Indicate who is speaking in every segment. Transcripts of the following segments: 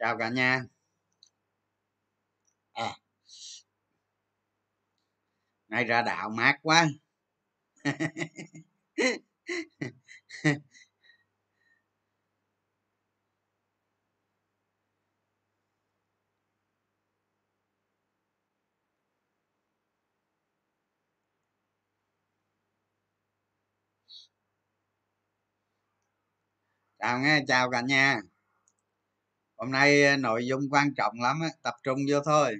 Speaker 1: chào cả nhà. À. Nay ra đạo mát quá. Chào nghe chào cả nhà hôm nay ờ, nội dung quan trọng lắm á tập trung vô thôi.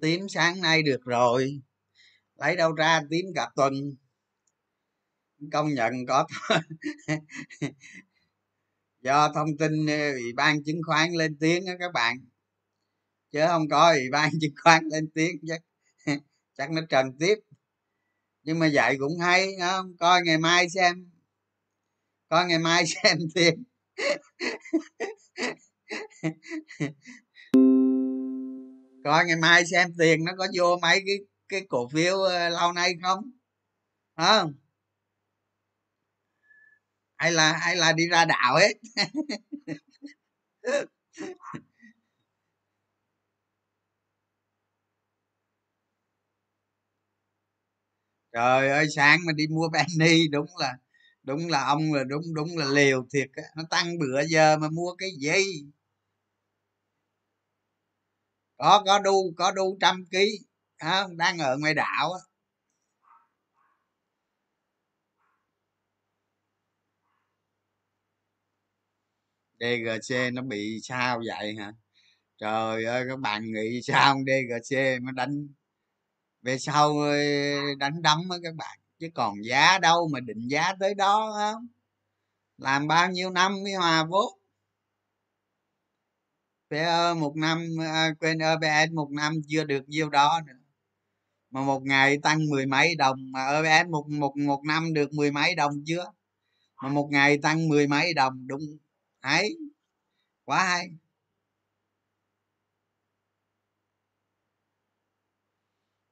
Speaker 1: Tím sáng nay được rồi. Lấy đâu ra tím cả tuần? Công nhận có do thông tin ờ, ủy ban chứng khoán lên tiếng đó các bạn. Chứ không có ủy ban chứng khoán lên tiếng chắc chắc nó trần tiếp. Nhưng mà vậy cũng hay không? Coi ngày mai xem. Coi ngày mai xem tiền coi, ngày mai xem tiền nó có vô mấy cái cái cổ phiếu ờ, lâu nay không? Không? Hay là hay là đi ra đảo hết. Trời ơi, sáng mà đi mua penny đúng là đúng là ông là, đúng đúng là liều thiệt nó tăng bữa giờ mà mua cái gì? Có có đu có đu trăm ký. Không đang ở ngoài đảo á. DGC nó bị sao vậy hả? Trời ơi, các bạn nghĩ sao DGC nó đánh? Về sau đánh đấm á các bạn. Chứ còn giá đâu mà định giá tới đó không làm bao nhiêu năm mới hòa vốn PE một năm à, quên EPS một năm chưa được nhiêu đó nữa. Mà một ngày tăng mười mấy đồng. Mà EPS một một một năm được mười mấy đồng chưa? Mà một ngày tăng mười mấy đồng, đúng. Ấy quá hay.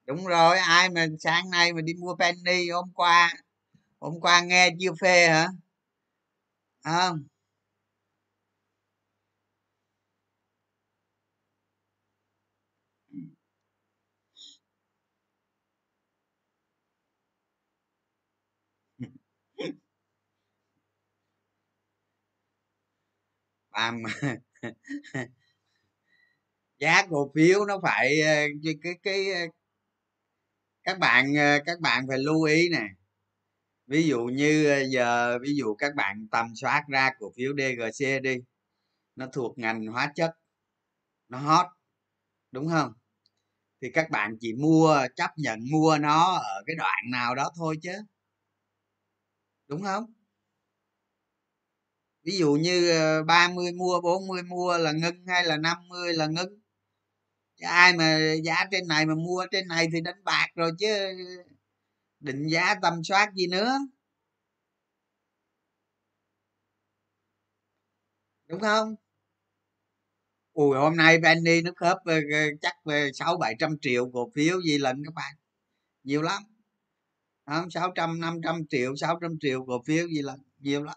Speaker 1: Đúng rồi, ai mà sáng nay mà đi mua penny hôm qua? Hôm qua nghe chưa phê hả? Không làm giá cổ phiếu nó phải ờ, cái cái, cái ờ, các bạn ờ, các bạn phải lưu ý nè. Ví dụ như giờ ví dụ các bạn tầm soát ra cổ phiếu DGC đi nó thuộc ngành hóa chất nó hot đúng không? Thì các bạn chỉ mua chấp nhận mua nó ở cái đoạn nào đó thôi chứ. Đúng không? Ví dụ như ờ, 30 mua 40 mua, là ngưng hay là 50 là ngưng chứ ai mà giá trên này mà mua trên này thì đánh bạc rồi chứ, định giá tầm soát gì nữa. Đúng không? Ui, hôm nay penny nó khớp ờ, chắc về sáu bảy trăm triệu, cổ phiếu gì lần các bạn. Nhiều lắm. Sáu trăm, năm trăm triệu, sáu trăm triệu cổ phiếu gì lần nhiều lắm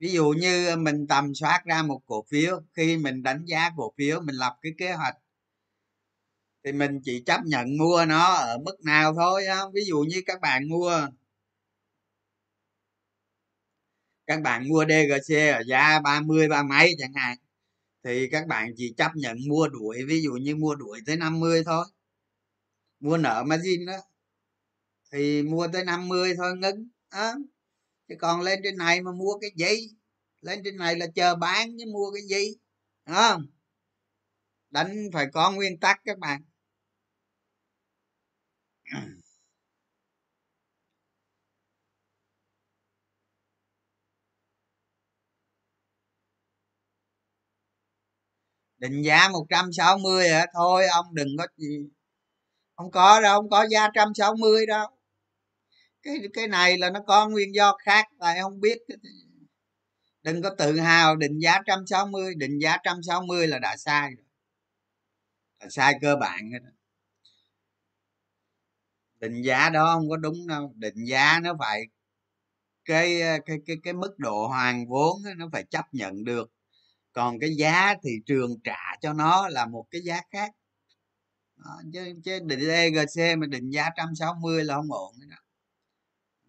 Speaker 1: ví dụ như ờ, mình tầm soát ra một cổ phiếu, khi mình đánh giá cổ phiếu, mình lập cái kế hoạch, thì mình chỉ chấp nhận mua nó ở mức nào thôi, á. Ví dụ như các bạn mua, các bạn mua DGC ở giá 30 ba mấy chẳng hạn, thì các bạn chỉ chấp nhận mua đuổi, ví dụ như mua đuổi tới 50 thôi. Mua nợ margin đó, thì mua tới 50 thôi, ngưng đó chứ còn lên trên này mà mua cái gì? Lên trên này là chờ bán chứ mua cái gì? Không? Đánh phải có nguyên tắc các bạn. Định giá 160 hả? Thôi, ông đừng có gì. Không có đâu, không có giá 160 đâu cái cái này là nó có nguyên do khác tại không biết. Đừng có tự hào định giá 160 định giá 160 là đã sai rồi. Là sai cơ bản rồi định giá đó không có đúng đâu. Định giá nó phải cái cái cái cái mức độ hoàn vốn nó phải chấp nhận được. Còn cái giá thị trường trả cho nó là một cái giá khác. Đó, chứ, chứ định EGC mà định giá 160 là không ổn đó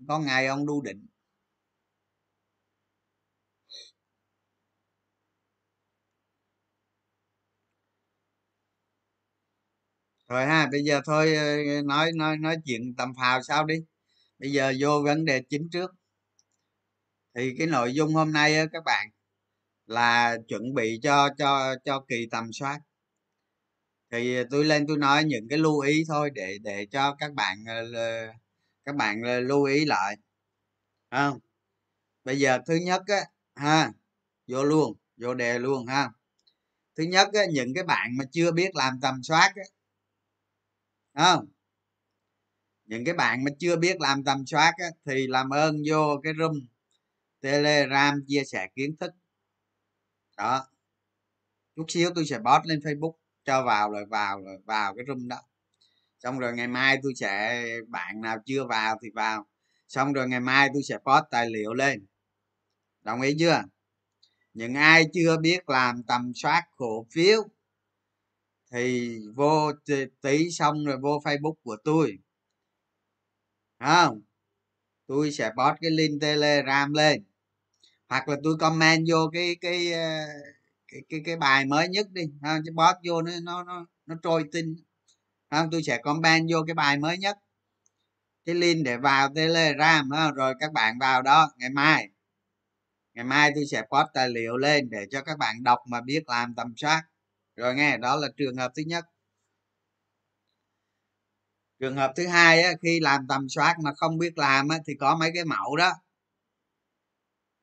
Speaker 1: có ngày ông đu định rồi ha bây giờ thôi ờ, nói nói nói chuyện tầm phào sao đi. Bây giờ vô vấn đề chính trước. Thì cái nội dung hôm nay á, các bạn là chuẩn bị cho cho cho kỳ tầm soát. Thì ờ, tôi lên tôi nói những cái lưu ý thôi để để cho các bạn ờ, các bạn lưu ý lại. Không? Bây giờ thứ nhất á ha vô luôn vô đề luôn ha. Thứ nhất á, những cái bạn mà chưa biết làm tầm soát á không? Những cái bạn mà chưa biết làm tầm soát á, thì làm ơn vô cái room telegram chia sẻ kiến thức. Đó. Chút xíu tôi sẽ post lên facebook cho vào rồi vào rồi vào cái room đó xong rồi ngày mai tôi sẽ bạn nào chưa vào thì vào. Xong rồi ngày mai tôi sẽ post tài liệu lên. Đồng ý chưa? Những ai chưa biết làm tầm soát cổ phiếu thì vô tí xong rồi vô facebook của tôi không? Tôi sẽ post cái link telegram lên. Hoặc là tôi comment vô cái cái ờ, cái cái, cái bài mới nhất đi. Ha chứ post vô nó nó nó nó trôi tin không tôi sẽ comment vô cái bài mới nhất. Cái link để vào telegram ha? rồi các bạn vào đó. Ngày mai. Ngày mai tôi sẽ post tài liệu lên để cho các bạn đọc mà biết làm tầm soát. Rồi nghe đó là trường hợp thứ nhất. Trường hợp thứ hai á, khi làm tầm soát mà không biết làm á, thì có mấy cái mẫu đó.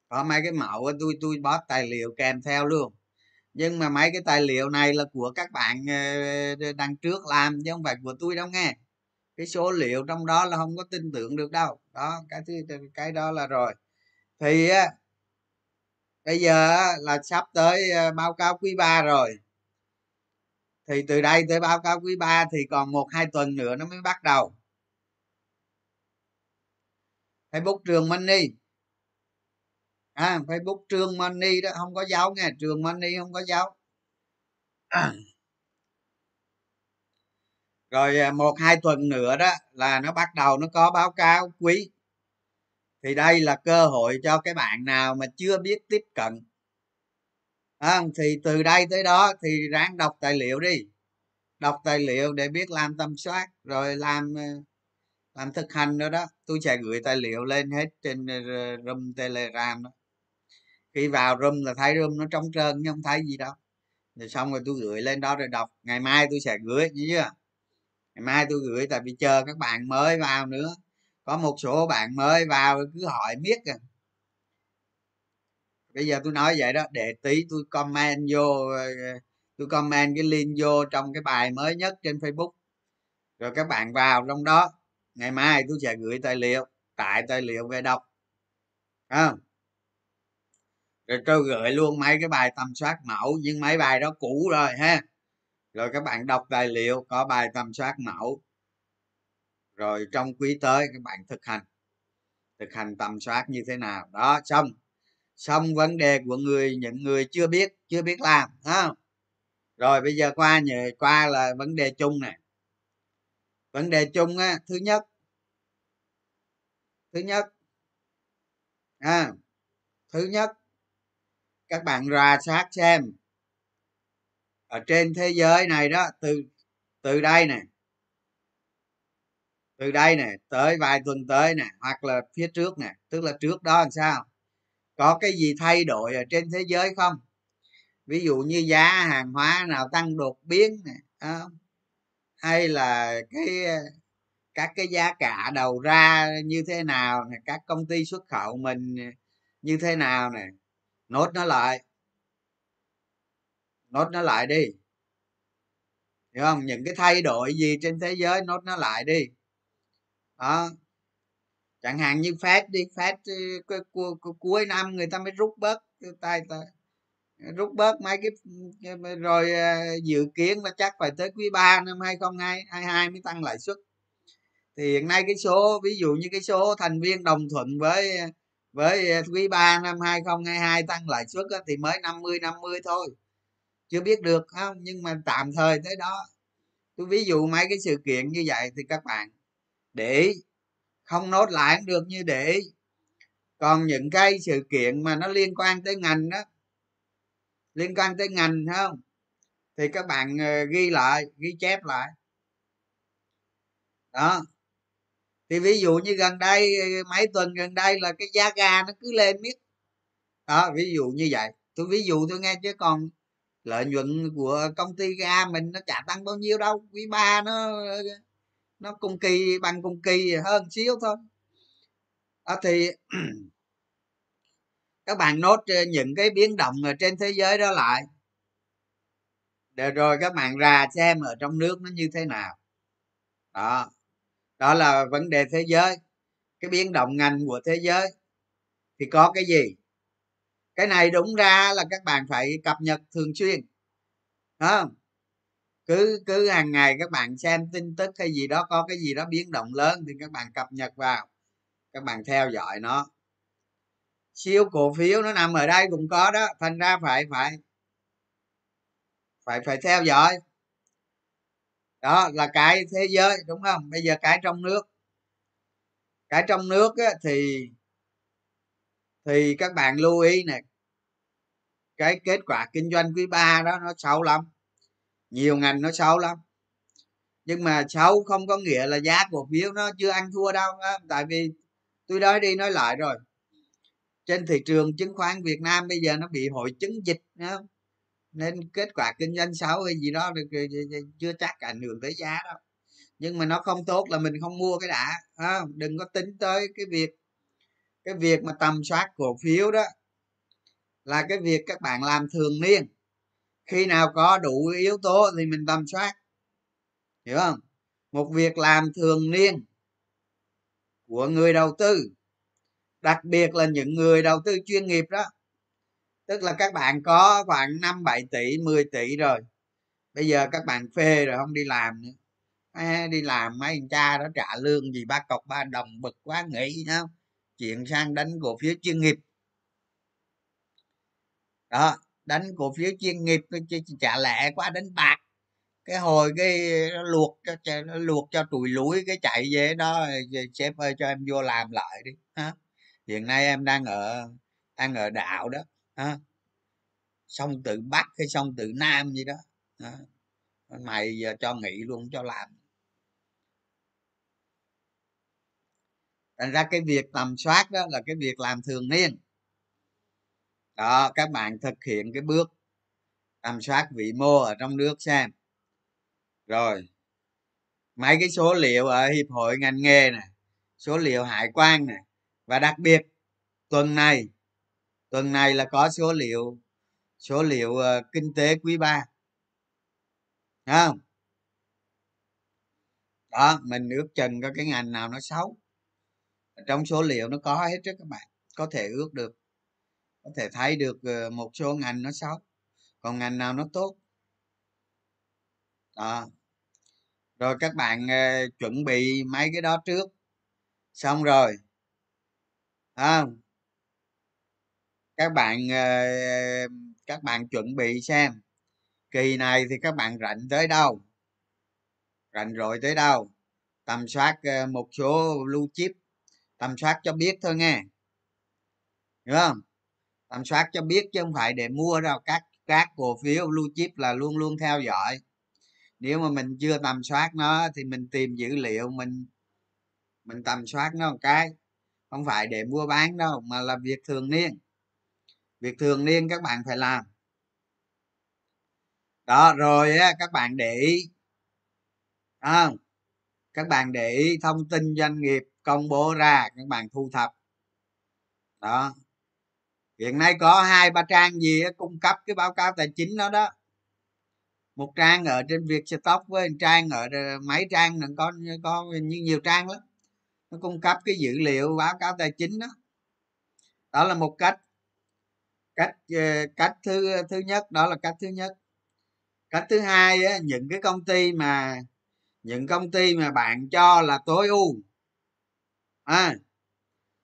Speaker 1: Có mấy cái mẫu tôi tôi post tài liệu kèm theo luôn nhưng mà mấy cái tài liệu này là của các bạn ờ, đằng trước làm, chứ không phải của tôi đâu nghe. Cái số liệu trong đó là không có tin tưởng được đâu. Đó, cái thứ, cái đó là rồi. Thì bây giờ là sắp tới ờ, báo cáo quý 3 rồi. Thì từ đây tới báo cáo quý 3 thì còn một, hai tuần nữa nó mới bắt đầu. Facebook trường Money à, Facebook trường Money đó không có dấu nghe trường Money không có dấu à. rồi một hai tuần nữa đó là nó bắt đầu nó có báo cáo quý. Thì đây là cơ hội cho cái bạn nào mà chưa biết tiếp cận. À, thì từ đây tới đó thì ráng đọc tài liệu đi. Đọc tài liệu để biết làm tầm soát rồi làm à, làm thực hành nữa đó. Tôi sẽ gửi tài liệu lên hết trên à, room telegram đó khi vào room là thấy room nó trống trơn nhưng không thấy gì đâu. Rồi xong rồi tôi gửi lên đó rồi đọc. Ngày mai tôi sẽ gửi như chưa? Ngày mai tôi gửi tại vì chờ các bạn mới vào nữa. Có một số bạn mới vào cứ hỏi biết à. Bây giờ tôi nói vậy đó, để tí tôi comment vô, tôi comment cái link vô trong cái bài mới nhất trên facebook. Rồi các bạn vào trong đó. Ngày mai tôi sẽ gửi tài liệu tại tài liệu về đọc. Không? Rồi tôi gửi luôn mấy cái bài tầm soát mẫu nhưng mấy bài đó cũ rồi ha. Rồi các bạn đọc tài liệu có bài tầm soát mẫu. Rồi trong quý tới các bạn thực hành. Thực hành tầm soát như thế nào? Đó xong. Xong vấn đề của người những người chưa biết chưa biết làm ha rồi bây giờ qua nhờ qua là vấn đề chung này vấn đề chung á thứ nhất thứ nhất à, thứ nhất các bạn rà sát xem. Ở trên thế giới này đó, từ từ đây nè. Từ đây nè, tới vài tuần tới nè, hoặc là phía trước nè, tức là trước đó làm sao? Có cái gì thay đổi ở trên thế giới không? Ví dụ như giá hàng hóa nào tăng đột biến này hay là cái, các cái giá cả đầu ra như thế nào các công ty xuất khẩu mình như thế nào này nốt nó lại. Nốt nó lại đi. Hiểu không? Những cái thay đổi gì trên thế giới, nốt nó lại đi. Đó. Chẳng hạn như phép đi phép ờ, cuối năm người ta mới rút bớt tay ta. Rút bớt mấy cái rồi ờ, dự kiến là chắc phải tới quý 3 năm 2022 mới tăng lãi suất. Thì hiện nay cái số, ví dụ như cái số thành viên đồng thuận với với ờ, quý 3 năm 2022 tăng lãi suất thì mới 50 50 thôi. Chưa biết được không? Nhưng mà tạm thời tới đó. Tôi ví dụ mấy cái sự kiện như vậy thì các bạn để ý. Không nốt lại được như để ý. Còn những cái sự kiện mà nó liên quan tới ngành đó, liên quan tới ngành không? Thì các bạn ờ, ghi lại, ghi chép lại. Đó thì ví dụ như gần đây, mấy tuần gần đây là cái giá ga nó cứ lên miết. Đó, ví dụ như vậy. Tôi ví dụ tôi nghe chứ còn lợi nhuận của công ty ga mình nó chả tăng bao nhiêu đâu. Quý ba nó nó cùng kỳ, bằng cùng kỳ hơn xíu thôi. Đó, thì các bạn nốt ờ, những cái biến động ở trên thế giới đó lại. Để rồi các bạn ra xem ở trong nước nó như thế nào. Đó đó là vấn đề thế giới. Cái biến động ngành của thế giới. Thì có cái gì? Cái này đúng ra là các bạn phải cập nhật thường xuyên. Không? Cứ cứ hàng ngày các bạn xem tin tức hay gì đó, có cái gì đó biến động lớn thì các bạn cập nhật vào. Các bạn theo dõi nó. Siêu cổ phiếu nó nằm ở đây cũng có đó. Thành ra phải phải phải phải theo dõi đó là cái thế giới đúng không? Bây giờ cái trong nước. Cái trong nước á, thì thì các bạn lưu ý nè. Cái kết quả kinh doanh quý ba đó nó xấu lắm. Nhiều ngành nó xấu lắm. Nhưng mà xấu không có nghĩa là giá cổ phiếu nó chưa ăn thua đâu tại vì tôi nói đi nói lại rồi. Trên thị trường chứng khoán Việt Nam bây giờ nó bị hội chứng dịch không? Nên kết quả kinh doanh xấu hay gì đó chưa chắc ảnh hưởng tới giá đâu. Nhưng mà nó không tốt là mình không mua cái đã à, đừng có tính tới cái việc cái việc mà tầm soát cổ phiếu đó là cái việc các bạn làm thường niên. Khi nào có đủ yếu tố thì mình tầm soát. Hiểu không? Một việc làm thường niên của người đầu tư đặc biệt là những người đầu tư chuyên nghiệp đó tức là các bạn có khoảng năm bảy tỷ 10 tỷ rồi. Bây giờ các bạn phê rồi không đi làm nữa. À, đi làm mấy anh cha đó trả lương gì ba cọc ba đồng bực quá nghỉ không? Chuyển sang đánh cổ phiếu chuyên nghiệp. Đó đánh cổ phiếu chuyên nghiệp trả lẻ quá đánh bạc. Cái hồi cái luộc cho luộc cho tụi lũi cái chạy về đó sếp ơi cho em vô làm lại đi ha hiện nay em đang ở đang ở đạo đó ha xong từ bắc hay xong từ nam gì đó. À, mày giờ cho nghỉ luôn cho làm. Thành ra cái việc tầm soát đó là cái việc làm thường niên. Đó các bạn thực hiện cái bước tầm soát vị mô ở trong nước xem. Rồi mấy cái số liệu ở hiệp hội ngành nghề này số liệu hải quan này và đặc biệt tuần này tuần này là có số liệu số liệu uh, kinh tế quý ba. Không? Đó mình ước chừng có cái ngành nào nó xấu. Trong số liệu nó có hết trước các bạn có thể ước được có thể thấy được ờ, một số ngành nó xấu. Còn ngành nào nó tốt? Đó. Rồi các bạn uh, chuẩn bị mấy cái đó trước. Xong rồi. Không? Các bạn ờ, các bạn chuẩn bị xem. Kỳ này thì các bạn rảnh tới đâu? Rảnh rồi tới đâu? Tầm soát ờ, một số lưu chip, tầm soát cho biết thôi nghe. Đúng không? Tầm soát cho biết chứ không phải để mua đâu. Các các cổ phiếu, lưu chip là luôn luôn theo dõi. Nếu mà mình chưa tầm soát nó thì mình tìm dữ liệu, mình mình tầm soát nó một cái. Không phải để mua bán đâu, mà là việc thường niên việc thường niên các bạn phải làm. Đó rồi á các bạn để ý. À, các bạn để ý thông tin doanh nghiệp công bố ra các bạn thu thập. Đó. Hiện nay có hai ba trang gì á, cung cấp cái báo cáo tài chính đó đó. Một trang ở trên việc stock với trang ở ờ, mấy trang có có như nhiều trang lắm. Nó cung cấp cái dữ liệu báo cáo tài chính đó. Đó là một cách cách ờ, cách thứ thứ nhất đó là cách thứ nhất. Cách thứ hai á, những cái công ty mà những công ty mà bạn cho là tối ưu. À,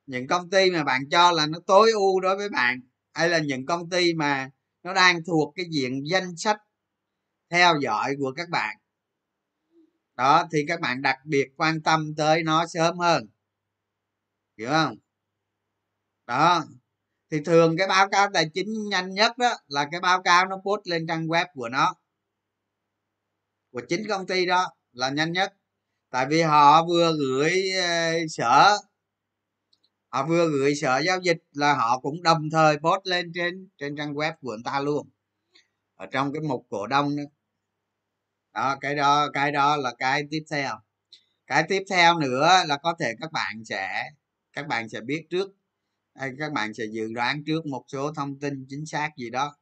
Speaker 1: những công ty mà bạn cho là nó tối ưu đối với bạn hay là những công ty mà nó đang thuộc cái diện danh sách theo dõi của các bạn. Đó thì các bạn đặc biệt quan tâm tới nó sớm hơn. Hiểu không? Đó thì thường cái báo cáo tài chính nhanh nhất đó là cái báo cáo nó post lên trang web của nó, của chính công ty đó là nhanh nhất. Tại vì họ vừa gửi ờ, sở, họ vừa gửi sở giao dịch là họ cũng đồng thời post lên trên trên trang web của người ta luôn, ở trong cái mục cổ đông đó. Đó, cái đó cái đó là cái tiếp theo. Cái tiếp theo nữa là có thể các bạn sẽ, các bạn sẽ biết trước các bạn sẽ dự đoán trước một số thông tin chính xác gì đó.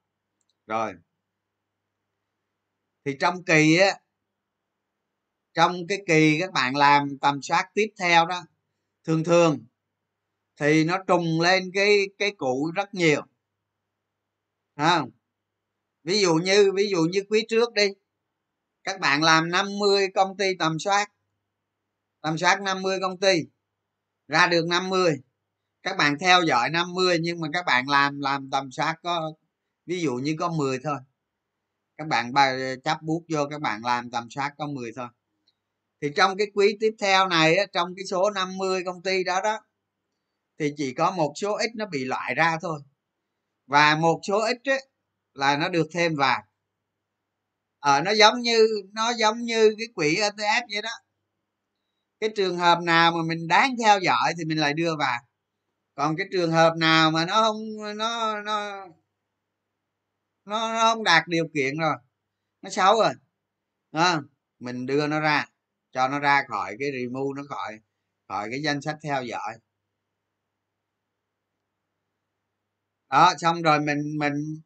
Speaker 1: Rồi. Thì trong kỳ á trong cái kỳ các bạn làm tầm soát tiếp theo đó thường thường thì nó trùng lên cái cái cụ rất nhiều. À, ví dụ như ví dụ như quý trước đi các bạn làm 50 công ty tầm soát tầm soát 50 công ty ra được 50 các bạn theo dõi 50 nhưng mà các bạn làm làm tầm soát có ví dụ như có 10 thôi. Các bạn bài chấp bút vô các bạn làm tầm soát có 10 thôi. Thì trong cái quý tiếp theo này trong cái số 50 công ty đó đó thì chỉ có một số ít nó bị loại ra thôi. Và một số ít ấy, là nó được thêm vào. Ờ nó giống như nó giống như cái quỹ ETF vậy đó. Cái trường hợp nào mà mình đáng theo dõi thì mình lại đưa vào còn cái trường hợp nào mà nó không nó nó nó, nó không đạt điều kiện rồi nó xấu rồi à, mình đưa nó ra cho nó ra khỏi cái remove nó khỏi khỏi cái danh sách theo dõi. Đó xong rồi mình mình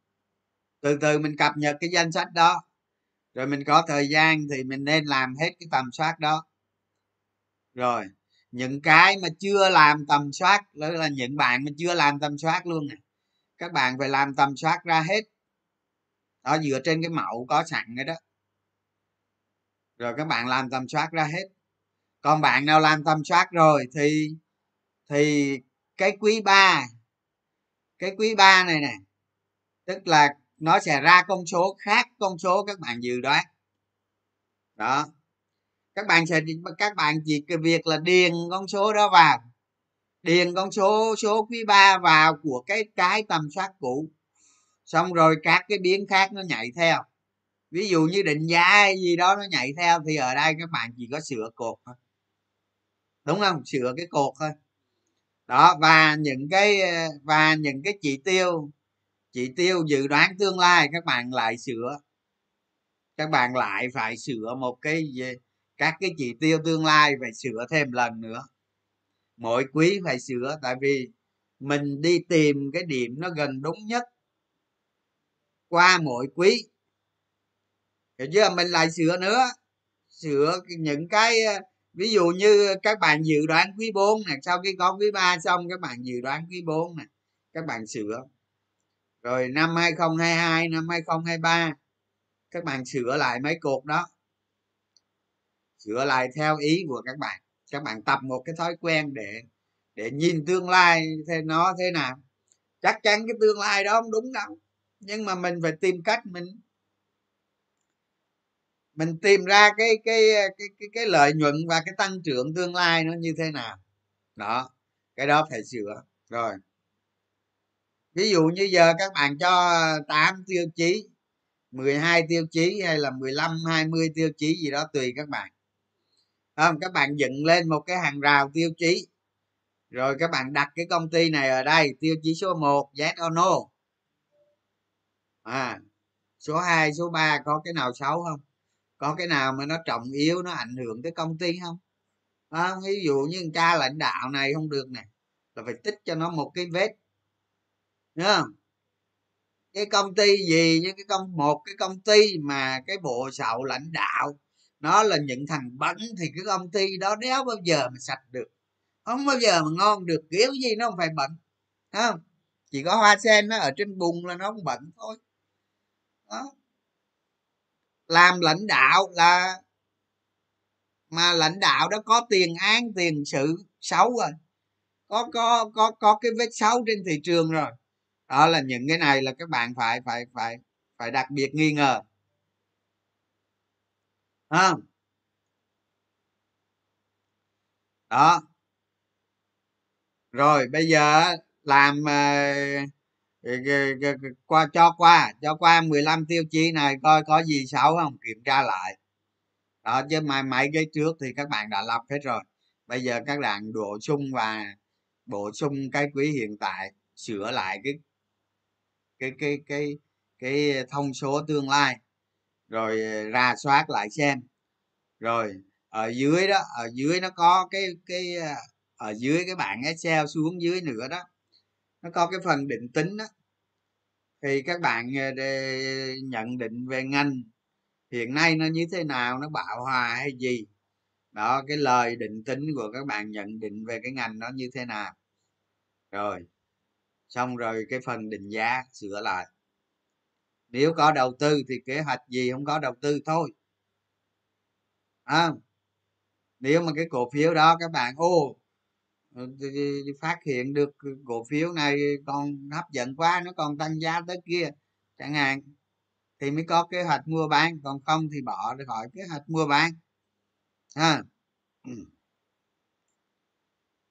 Speaker 1: từ từ mình cập nhật cái danh sách đó rồi mình có thời gian thì mình nên làm hết cái tầm soát đó. Rồi những cái mà chưa làm tầm soát, đó là những bạn mà chưa làm tầm soát luôn nè. Các bạn phải làm tầm soát ra hết. Đó, dựa trên cái mẫu có sẵn cái đó. Rồi các bạn làm tầm soát ra hết. Còn bạn nào làm tầm soát rồi thì thì cái quý ba, cái quý ba này nè, tức là nó sẽ ra con số khác con số các bạn dự đoán. Đó các bạn sẽ các bạn chỉ cái việc là điền con số đó vào. Điền con số số quý ba vào của cái cái tầm soát cũ. Xong rồi các cái biến khác nó nhảy theo. Ví dụ như định giá gì đó nó nhảy theo thì ở đây các bạn chỉ có sửa cột thôi. Đúng không? Sửa cái cột thôi. Đó, và những cái, và những cái chỉ tiêu chỉ tiêu dự đoán tương lai các bạn lại sửa. Các bạn lại phải sửa một cái các cái chỉ tiêu tương lai phải sửa thêm lần nữa. Mỗi quý phải sửa, tại vì mình đi tìm cái điểm nó gần đúng nhất qua mỗi quý. Hiểu chưa? Mình lại sửa nữa. Sửa những cái ờ, ví dụ như các bạn dự đoán quý 4 này sau khi có quý 3 xong, các bạn dự đoán quý 4 này các bạn sửa. Rồi năm 2022 năm 2023 các bạn sửa lại mấy cột đó sửa lại theo ý của các bạn. Các bạn tập một cái thói quen để để nhìn tương lai thế nó thế nào. Chắc chắn cái tương lai đó không đúng đâu nhưng mà mình phải tìm cách mình mình tìm ra cái cái cái cái, cái lợi nhuận và cái tăng trưởng tương lai nó như thế nào. Đó cái đó phải sửa rồi. Ví dụ như giờ các bạn cho 8 tiêu chí 12 tiêu chí hay là 15 20 tiêu chí gì đó tùy các bạn không các bạn dựng lên một cái hàng rào tiêu chí. Rồi các bạn đặt cái công ty này ở đây tiêu chí số 1 yes or no. À số 2 số 3 có cái nào xấu không? Có cái nào mà nó trọng yếu nó ảnh hưởng tới công ty không? À, ví dụ như cha lãnh đạo này không được nè là phải tích cho nó một cái vết. Đúng không? Cái công ty gì như cái công một cái công ty mà cái bộ sậu lãnh đạo nó là những thằng bẩn thì cái công ty đó đéo bao giờ mà sạch được, không bao giờ mà ngon được, kiểu gì nó không phải bẩn không? Chỉ có hoa sen nó ở trên bùn là nó không bẩn thôi. Đó. Làm lãnh đạo là, mà lãnh đạo đó có tiền án, tiền sự, xấu rồi. Có có có có cái vết xấu trên thị trường rồi. Đó là những cái này là các bạn phải phải phải phải đặc biệt nghi ngờ không? Đó. Rồi, bây giờ làm ờ, qua, cho qua cho qua 15 tiêu chí này, coi có gì xấu không? Kiểm tra lại. Đó, chứ mai, mấy cái trước thì các bạn đã lập hết rồi. Bây giờ các bạn bổ sung và bổ sung cái quý hiện tại, sửa lại cái cái cái cái cái thông số tương lai rồi ờ, ra soát lại xem. Rồi, ở dưới đó, ở dưới nó có cái cái ờ, ở dưới cái bảng excel xuống dưới nữa đó, nó có cái phần định tính đó. Thì các bạn ờ, nhận định về ngành, hiện nay nó như thế nào, nó bạo hòa hay gì? Đó, cái lời định tính của các bạn nhận định về cái ngành nó như thế nào. Rồi, xong rồi cái phần định giá sửa lại nếu có đầu tư thì kế hoạch gì không có đầu tư thôi. À, nếu mà cái cổ phiếu đó các bạn ô phát hiện được cổ phiếu này còn hấp dẫn quá nó còn tăng giá tới kia chẳng hạn thì mới có kế hoạch mua bán còn không thì bỏ được khỏi kế hoạch mua bán. Ha. À.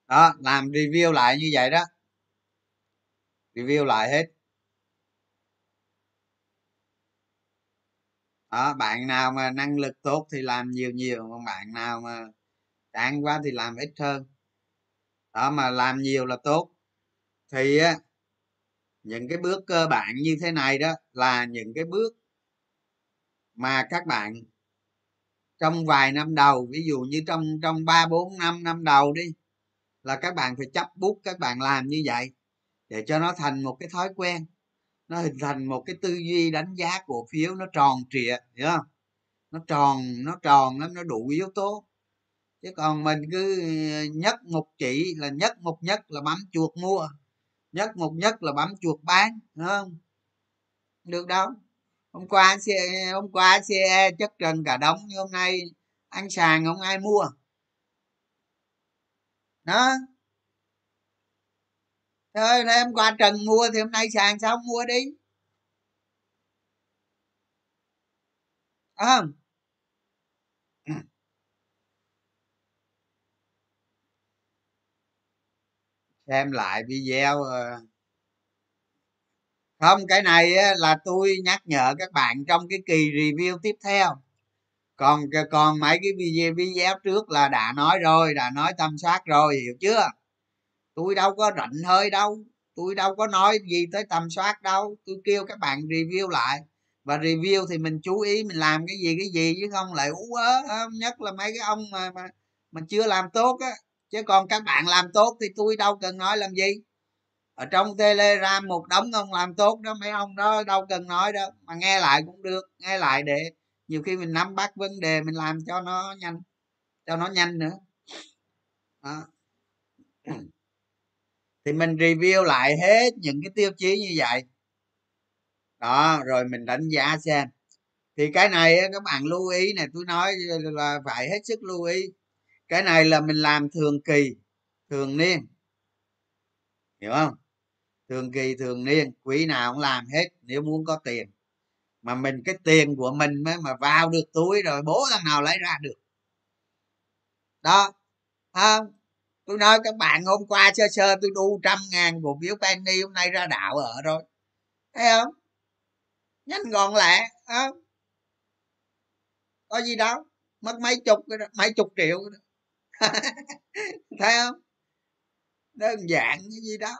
Speaker 1: đó làm review lại như vậy đó. Review lại hết. Đó, bạn nào mà năng lực tốt thì làm nhiều nhiều, còn bạn nào mà đáng quá thì làm ít hơn. Đó, mà làm nhiều là tốt. Thì á, những cái bước cơ bản như thế này đó là những cái bước mà các bạn trong vài năm đầu, ví dụ như trong trong ba, bốn, năm năm đầu đi, là các bạn phải chấp bút các bạn làm như vậy để cho nó thành một cái thói quen nó hình thành một cái tư duy đánh giá cổ phiếu nó tròn trịa, hiểu không? Nó tròn nó tròn lắm, nó đủ yếu tố. Chứ còn mình cứ ờ, nhất một chỉ là nhất một nhất là bấm chuột mua, nhất một nhất là bấm chuột bán đúng không? Được đâu. Hôm qua xe hôm qua xe chất trần cả đống như hôm nay ăn sàn không ai mua. Đó thôi em qua trần mua thì hôm nay sàn xong mua đi? À, xem lại video ờ. không cái này là tôi nhắc nhở các bạn trong cái kỳ review tiếp theo. Còn còn mấy cái video video trước là đã nói rồi đã nói tâm soát rồi hiểu chưa? Tôi đâu có rảnh hơi đâu. Tôi đâu có nói gì tới tầm soát đâu. Tôi kêu các bạn review lại. Và review thì mình chú ý mình làm cái gì cái gì, chứ không lại, ú ớ nhất là mấy cái ông mà mà mà chưa làm tốt á. Chứ còn các bạn làm tốt thì tôi đâu cần nói làm gì. Ở trong telegram một đống ông làm tốt đó, mấy ông đó đâu cần nói đâu. Mà nghe lại cũng được, nghe lại để nhiều khi mình nắm bắt vấn đề mình làm cho nó nhanh, cho nó nhanh nữa. Đó thì mình review lại hết những cái tiêu chí như vậy. Đó, rồi mình đánh giá xem. Thì cái này các bạn lưu ý này, tôi nói là phải hết sức lưu ý. Cái này là mình làm thường kỳ, thường niên. Hiểu không? Thường kỳ, thường niên, quý nào cũng làm hết, nếu muốn có tiền. Mà mình, cái tiền của mình mới mà vào được túi rồi, bố thằng nào lấy ra được. Đó không? Tôi nói, các bạn, hôm qua sơ sơ tôi đu trăm ngàn cổ phiếu penny, hôm nay ra đạo ở rồi. Thấy không? Nhanh gọn lẹ không? Có gì đâu, mất mấy chục mấy chục triệu. Thấy không? Đơn giản cái gì đó.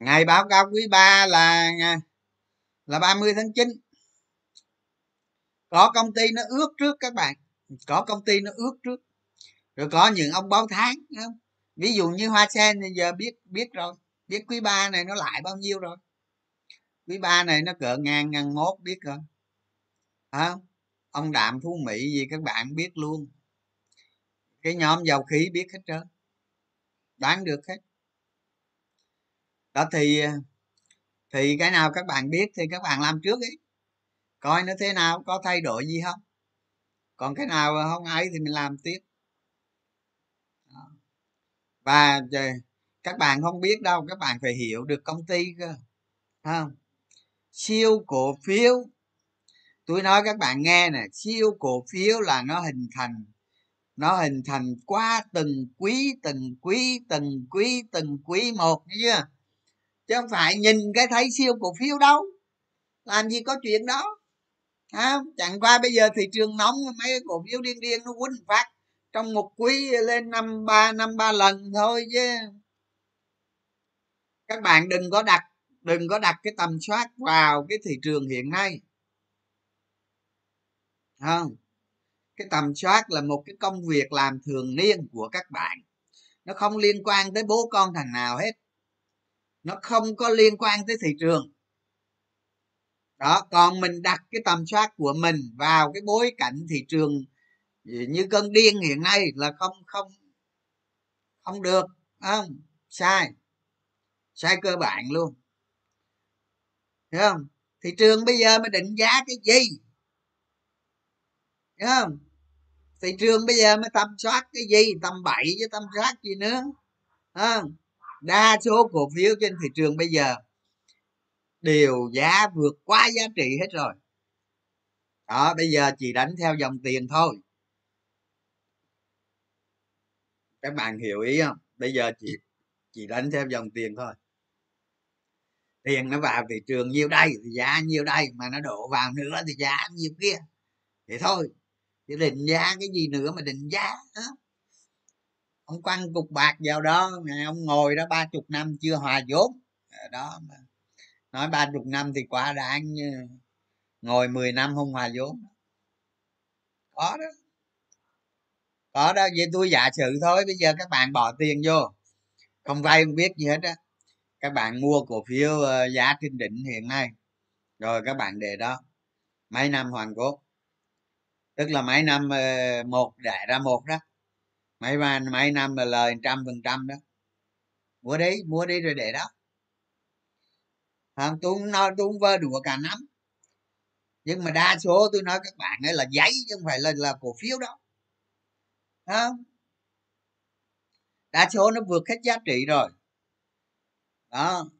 Speaker 1: Ngày báo cáo quý ba là à, là 30 tháng 9 có công ty nó ước trước các bạn. Có công ty nó ước trước. Rồi có những ông báo tháng không? ví dụ như hoa sen thì giờ biết biết rồi. Biết quý ba này nó lại bao nhiêu rồi? Quý ba này nó cỡ ngàn ngàn mốt biết rồi. À, ông đạm phú mỹ gì các bạn biết luôn. Cái nhóm dầu khí biết hết trơn. Đoán được hết đó, thì ờ, thì cái nào các bạn biết thì các bạn làm trước ấy. Coi nó thế nào, có thay đổi gì không? Còn cái nào không ấy thì mình làm tiếp. Và ờ, các bạn không biết đâu, các bạn phải hiểu được công ty cơ không? Siêu cổ phiếu. Tôi nói các bạn nghe nè, siêu cổ phiếu là nó hình thành, nó hình thành qua từng quý từng quý từng quý từng quý một chưa? Chứ không phải nhìn cái thấy siêu cổ phiếu đâu. Làm gì có chuyện đó. À, chẳng qua bây giờ thị trường nóng mấy cổ phiếu điên điên nó quýnh phát. Trong một quý lên năm ba năm ba lần thôi chứ. Các bạn đừng có đặt đừng có đặt cái tầm soát vào cái thị trường hiện nay. Không cái tầm soát là một cái công việc làm thường niên của các bạn. Nó không liên quan tới bố con thằng nào hết nó không có liên quan tới thị trường. Đó, còn mình đặt cái tầm soát của mình vào cái bối cảnh thị trường như cơn điên hiện nay là không không không được không? Sai. Sai cơ bản luôn. Hiểu không? Thị trường bây giờ mới định giá cái gì? Hiểu không? Thị trường bây giờ mới tầm soát cái gì? Tầm bậy chứ tầm soát gì nữa? Không? Đa số cổ phiếu trên thị trường bây giờ đều giá vượt quá giá trị hết rồi. Đó, bây giờ chỉ đánh theo dòng tiền thôi. Các bạn hiểu ý không? Bây giờ chỉ chỉ đánh theo dòng tiền thôi. Tiền nó vào thị trường nhiêu đây thì giá nhiêu đây, mà nó đổ vào nữa thì giá nhiêu kia. Thì thôi. Chứ định giá cái gì nữa mà định giá đó ông quăng cục bạc vào đó ông ngồi đó ba chục năm chưa hòa vốn. Ờ, đó mà. Nói ba chục năm thì quá đáng như ờ, ngồi 10 năm không hòa vốn. Có đó. Có đó, vậy tôi giả sử thôi, bây giờ các bạn bỏ tiền vô. Không vay không biết gì hết á. Các bạn mua cổ phiếu ờ, giá trên đỉnh hiện nay. Rồi các bạn để đó. Mấy năm hoàn cốt. Tức là mấy năm một, đẻ ra một đó mấy mấy năm là lời trăm phần trăm đó. Mua đi mua đi rồi để đó. Không, tôi không nói, tôi không vơ đùa cả nắm nhưng mà đa số tôi nói các bạn ấy là giấy chứ không phải là là cổ phiếu đó. Không? Đa số nó vượt hết giá trị rồi. Đó.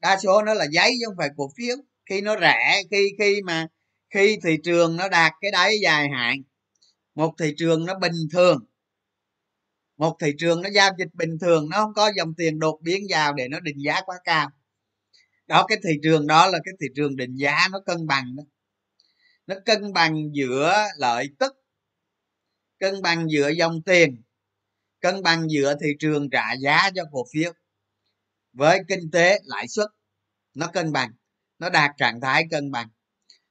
Speaker 1: Đa số nó là giấy chứ không phải cổ phiếu. Khi nó rẻ, khi khi mà, khi thị trường nó đạt cái đáy dài hạn một thị trường nó bình thường. Một thị trường nó giao dịch bình thường, nó không có dòng tiền đột biến vào để nó định giá quá cao. Đó, cái thị trường đó là cái thị trường định giá nó cân bằng đó. Nó cân bằng giữa lợi tức, cân bằng giữa dòng tiền, cân bằng giữa thị trường trả giá cho cổ phiếu. Với kinh tế lãi suất, nó cân bằng, nó đạt trạng thái cân bằng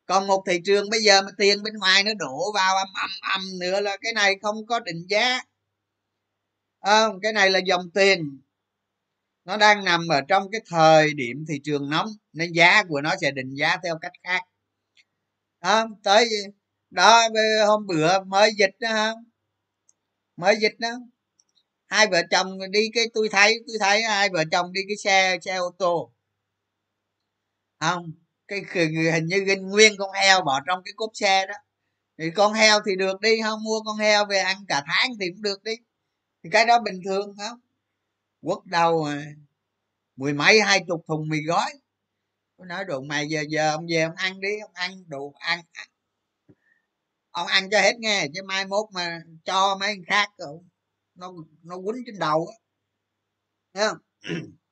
Speaker 1: còn một thị trường bây giờ mà tiền bên ngoài nó đổ vào âm âm âm nữa là cái này không có định giá. À, cái này là dòng tiền. Nó đang nằm ở trong cái thời điểm thị trường nóng nên giá của nó sẽ định giá theo cách khác. À, tới đó hôm bữa mới dịch đó không mới dịch đó. Hai vợ chồng đi cái tôi thấy tôi thấy hai vợ chồng đi cái xe xe ô tô. Không cái hình như ginh nguyên con heo bỏ trong cái cốp xe đó. Thì con heo thì được đi không mua con heo về ăn cả tháng thì cũng được đi. Thì cái đó bình thường không? Quất đâu mười mấy hai chục thùng mì gói. Tôi nói đồ mày giờ giờ ông về ông ăn đi ông ăn đồ ăn, ông ăn cho hết nghe chứ mai mốt mà cho mấy người khác nó nó quýnh trên đầu á. Thấy không?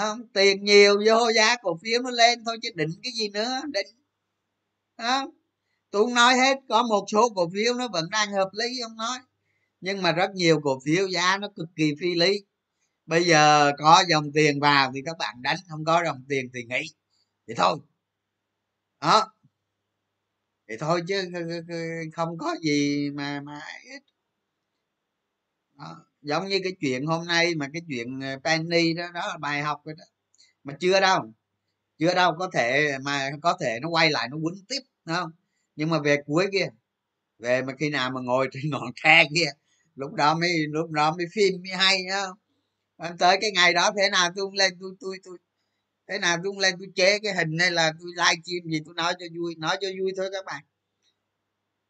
Speaker 1: không tiền nhiều vô giá cổ phiếu nó lên thôi chứ định cái gì nữa, định. Đó tôi không nói hết, có một số cổ phiếu nó vẫn đang hợp lý, không nói. Nhưng mà rất nhiều cổ phiếu giá nó cực kỳ phi lý. Bây giờ có dòng tiền vào thì các bạn đánh, không có dòng tiền thì nghỉ. Thì thôi. Đó. Thì thôi chứ, không có gì mà mà đó giống như cái chuyện hôm nay mà cái chuyện ờ, penny đó đó là bài học rồi đó. Mà chưa đâu chưa đâu có thể mà có thể nó quay lại nó quấn tiếp không? Nhưng mà về cuối kia, về mà khi nào mà ngồi trên ngọn tre kia, lúc đó mới, lúc đó mới phim mới hay nhá em ờ, tới cái ngày đó thế nào tôi lên, tôi tôi tôi, thế nào tôi lên tôi chế cái hình hay là tôi livestream gì tôi nói cho vui, nói cho vui thôi các bạn.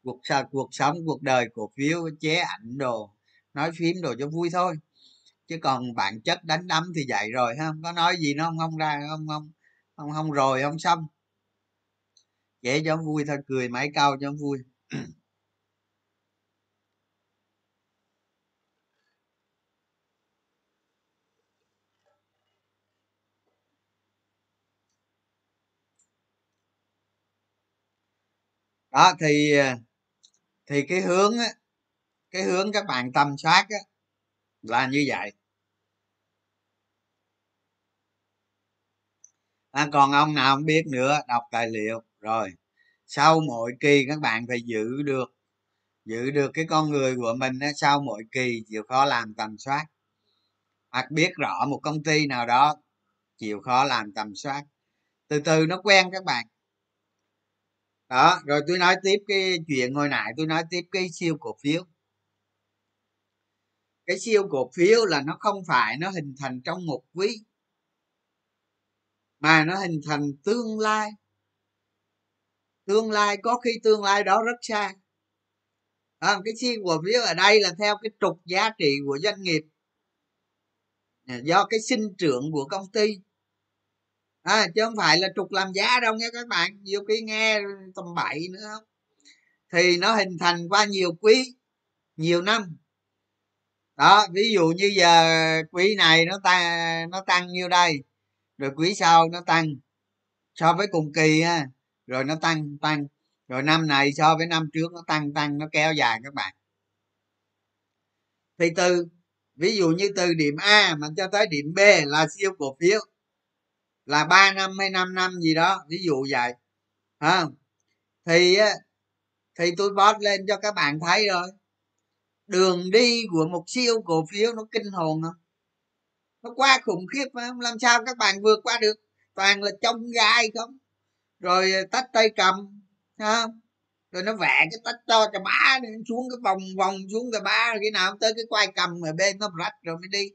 Speaker 1: Cuộc cuộc sống, cuộc đời cổ phiếu, chế ảnh đồ nói phím đồ cho vui thôi. Chứ còn bản chất đánh đấm thì dạy rồi, ha? Không có nói gì nó không không ra, không không không không rồi, không xong. Dễ cho vui thôi, cười mãi cao cho vui. Đó, thì à, thì cái hướng á cái hướng các bạn tầm soát á là như vậy. À, còn ông nào không biết nữa đọc tài liệu. Rồi sau mỗi kỳ các bạn phải giữ được giữ được cái con người của mình á, sau mỗi kỳ chịu khó làm tầm soát. Hoặc biết rõ một công ty nào đó chịu khó làm tầm soát. Từ từ nó quen các bạn. Đó rồi tôi nói tiếp cái chuyện hồi nãy tôi nói tiếp cái siêu cổ phiếu cái siêu cổ phiếu là nó không phải nó hình thành trong một quý mà nó hình thành tương lai. Tương lai có khi tương lai đó rất xa. À, cái siêu cổ phiếu ở đây là theo cái trục giá trị của doanh nghiệp. Do cái sinh trưởng của công ty. À, chứ không phải là trục làm giá đâu nha các bạn. Nhiều khi nghe tầm bậy nữa không? Thì nó hình thành qua nhiều quý nhiều năm đó, ví dụ như giờ quý này nó tăng nó tăng nhiêu đây? Rồi quý sau nó tăng so với cùng kỳ ha. Rồi nó tăng tăng. Rồi năm này so với năm trước nó tăng tăng, nó kéo dài các bạn. Thì từ, ví dụ như từ điểm a mà cho tới điểm b là siêu cổ phiếu. Là 3 năm hay 5 năm gì đó, ví dụ vậy. Ha thì thì tôi post lên cho các bạn thấy rồi đường đi của một siêu cổ phiếu nó kinh hồn không nó quá khủng khiếp không làm sao các bạn vượt qua được. Toàn là trong gai không? Rồi à, tách tay cầm không? Rồi nó vẽ cái tách cho cho bá xuống cái vòng vòng xuống cái bá khi nào tới cái quai cầm ở bên nó rách rồi mới đi.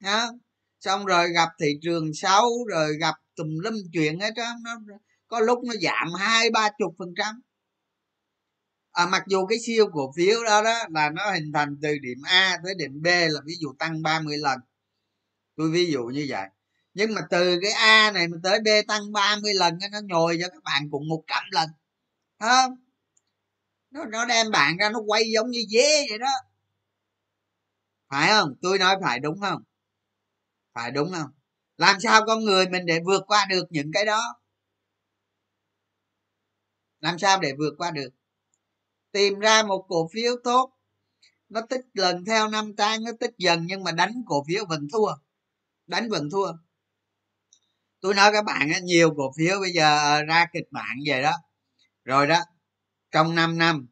Speaker 1: Đó xong rồi gặp thị trường xấu, rồi gặp tùm lum chuyện hết đó nó có lúc nó giảm hai, ba chục phần trăm à, mặc dù cái siêu cổ phiếu đó đó là nó hình thành từ điểm A tới điểm B là ví dụ tăng 30 lần. Tôi ví dụ như vậy. Nhưng mà từ cái A này mà tới B tăng 30 lần nó nhồi cho các bạn cùng một trăm lần. Không? Nó nó đem bạn ra nó quay giống như dế vậy đó. Phải không? Tôi nói phải đúng không? Phải đúng không? Làm sao con người mình để vượt qua được những cái đó? Làm sao để vượt qua được? Tìm ra một cổ phiếu tốt. Nó tích lần theo năm tay nó tích dần nhưng mà đánh cổ phiếu vẫn thua. Đánh vẫn thua. Tôi nói các bạn nhiều cổ phiếu bây giờ ờ, ra kịch bản vậy đó. Rồi đó trong 5 năm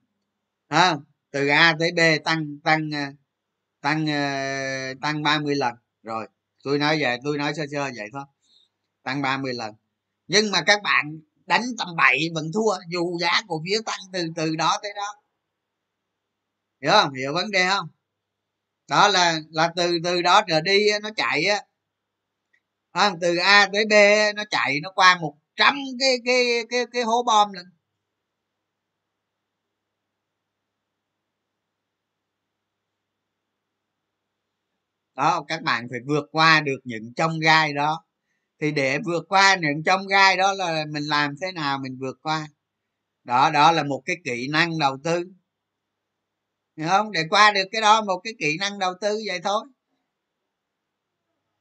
Speaker 1: à, từ A tới B tăng tăng ờ, tăng ờ, tăng 30 lần. Rồi tôi nói vậy tôi nói sơ sơ vậy thôi. Tăng 30 lần. Nhưng mà các bạn đánh tầm bậy vẫn thua dù giá cổ phiếu tăng từ từ đó tới đó. Hiểu không? Hiểu vấn đề không? Đó là là từ từ đó trở đi nó chạy á. À, từ a tới b nó chạy nó qua một trăm cái cái cái cái hố bom lần đó các bạn phải vượt qua được những trong gai đó thì để vượt qua những trong gai đó là mình làm thế nào mình vượt qua. Đó đó là một cái kỹ năng đầu tư. Hiểu không? Để qua được cái đó một cái kỹ năng đầu tư vậy thôi.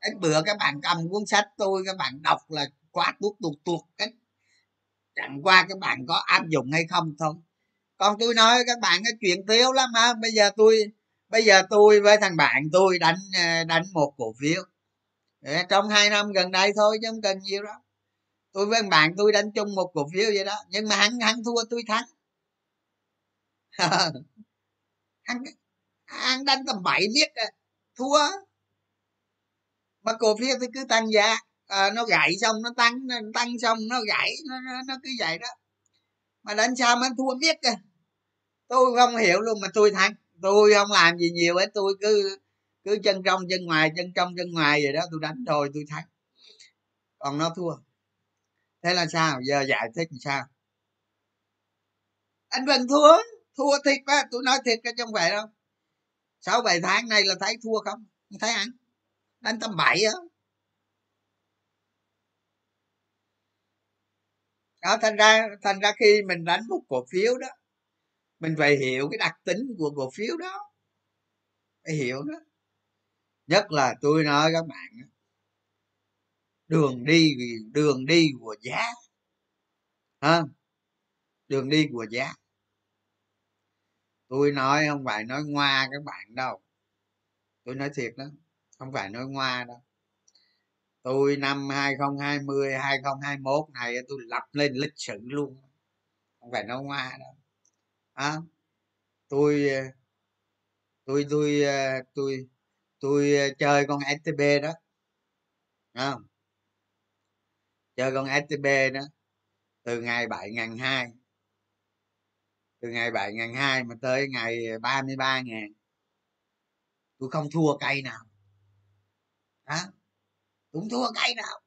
Speaker 1: Cái bữa các bạn cầm cuốn sách tôi, các bạn đọc là quá tuột tuột tuột cái chẳng qua các bạn có áp dụng hay không thôi. Còn tôi nói các bạn cái chuyện thiếu lắm ha bây giờ tôi, bây giờ tôi với thằng bạn tôi đánh ờ, đánh một cổ phiếu trong hai năm gần đây thôi chứ không cần nhiều đâu. Tôi với bạn tôi đánh chung một cổ phiếu vậy đó. Nhưng mà hắn hắn thua tôi thắng. Hắn hắn đánh tầm bảy biết à. thua. Mà cổ phiếu tôi cứ tăng giá. À, nó gãy xong nó tăng nó tăng xong nó gãy nó, nó, nó cứ vậy đó. Mà đánh sao mà thua biết à. Tôi không hiểu luôn mà tôi thắng. Tôi không làm gì nhiều ấy tôi cứ cứ chân trong chân ngoài chân trong chân ngoài vậy đó, tôi đánh thôi, tôi thắng. Còn nó thua. Thế là sao? Giờ giải thích làm sao? Anh vẫn thua. Thua thiệt á, tôi nói thiệt cái trong vậy đâu. Sáu, bảy tháng này là thấy thua không? Không thấy ăn. Đánh tầm bảy á. Đó, thành ra thành ra khi mình đánh một cổ phiếu đó, mình phải hiểu cái đặc tính của cổ phiếu đó. Phải hiểu đó nhất là tôi nói các bạn đường đi đường đi của giá ha? Đường đi của giá. Tôi nói không phải nói ngoa các bạn đâu. Tôi nói thiệt đó không phải nói ngoa đâu. Tôi năm 2020 2021 này tôi lập lên lịch sử luôn. Không phải nói ngoa đâu. À, tôi tôi ờ, tôi tôi tôi tôi ờ, chơi con stb đó. Không? Chơi con stb đó, từ ngày bảy ngàn hai. Từ ngày bảy ngàn hai mà tới ngày ờ, ba mươi ba ngàn. Tôi không thua cây nào. Hả? Cũng thua cây nào.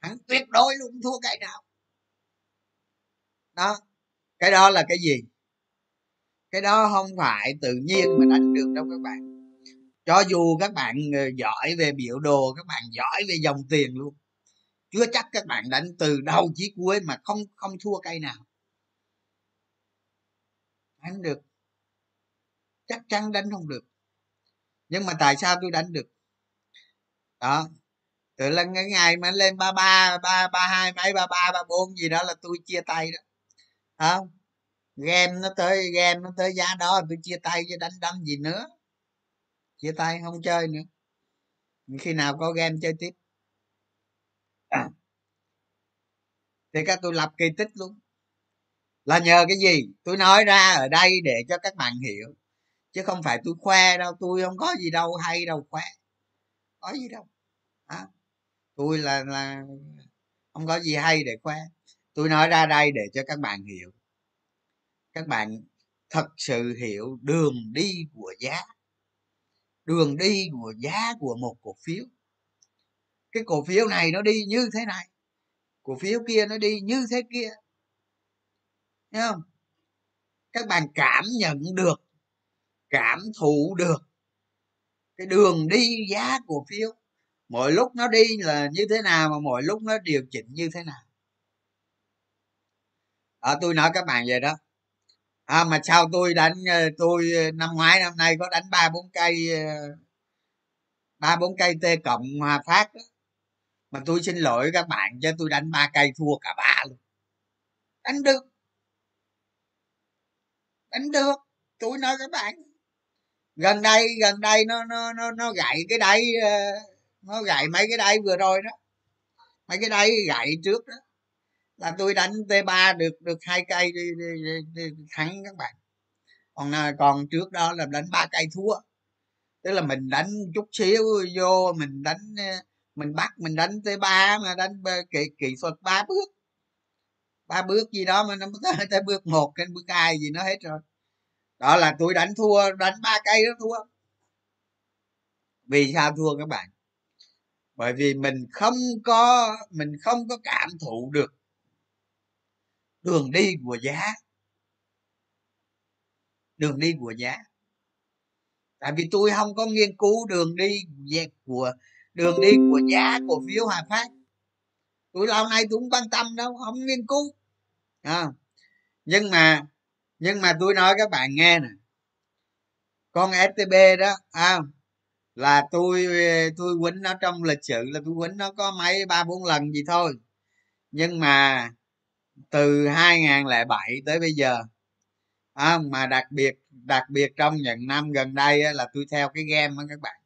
Speaker 1: Hắn tuyệt đối luôn thua cây nào. Đó. Cái đó là cái gì? Cái đó không phải tự nhiên mà đánh được đâu các bạn cho dù các bạn ờ, giỏi về biểu đồ, các bạn giỏi về dòng tiền luôn, chưa chắc các bạn đánh từ đầu chí cuối mà không không thua cây nào. Đánh được. Chắc chắn đánh không được. Nhưng mà tại sao tôi đánh được? Đó. Từ lần cái ngày mà lên ba ba ba ba hai mấy, ba ba ba bốn gì đó là tôi chia tay đó. Không game nó tới, game nó tới giá đó, tôi chia tay chứ đánh đâm gì nữa chia tay không chơi nữa. Khi nào có game chơi tiếp. À. thì các tôi lập kỳ tích luôn. Là nhờ cái gì? Tôi nói ra ở đây để cho các bạn hiểu. Chứ không phải tôi khoe đâu tôi không có gì đâu hay đâu khoe. Có gì đâu. À, tôi là là không có gì hay để khoe. Tôi nói ra đây để cho các bạn hiểu. Các bạn thật sự hiểu đường đi của giá đường đi của giá của một cổ phiếu. Cái cổ phiếu này nó đi như thế này cổ phiếu kia nó đi như thế kia. Thấy không? Các bạn cảm nhận được cảm thụ được cái đường đi giá cổ phiếu. Mỗi lúc nó đi là như thế nào mà mỗi lúc nó điều chỉnh như thế nào. À, tôi nói các bạn vậy đó à, mà sao tôi đánh ờ, tôi ờ, năm ngoái năm nay có đánh ba bốn cây ờ, ba bốn cây t cộng hòa phát đó. mà tôi xin lỗi các bạn cho tôi đánh ba cây thua cả ba luôn. Đánh được. Đánh được tôi nói các bạn. Gần đây gần đây nó nó nó nó gậy cái đáy nó gậy mấy cái đáy vừa rồi đó. Mấy cái đáy gậy trước đó là tôi đánh t 3 được được hai cây đi, đi, đi, đi, thắng các bạn. Còn à, còn trước đó là đánh ba cây thua. Tức là mình đánh chút xíu vô mình đánh à, mình bắt mình đánh t 3 mà đánh kỹ kỹ thuật ba bước. Ba bước gì đó mà nó tới, tới bước một cái bước hai gì nó hết rồi. Đó là tôi đánh thua đánh ba cây đó thua. Vì sao thua các bạn? Bởi vì mình không có mình không có cảm thụ được đường đi của giá. Đường đi của giá. Tại vì tôi không có nghiên cứu đường đi của đường đi của giá cổ phiếu hòa phát. Tôi lâu nay tôi không quan tâm đâu không nghiên cứu. À, nhưng mà nhưng mà tôi nói các bạn nghe nè. Con stb đó à, là tôi tôi quýnh nó trong lịch sử là tôi quýnh nó có mấy ba bốn lần gì thôi. Nhưng mà từ 2007 tới bây giờ. À, mà đặc biệt đặc biệt trong những năm gần đây á, là tôi theo cái game đó các bạn.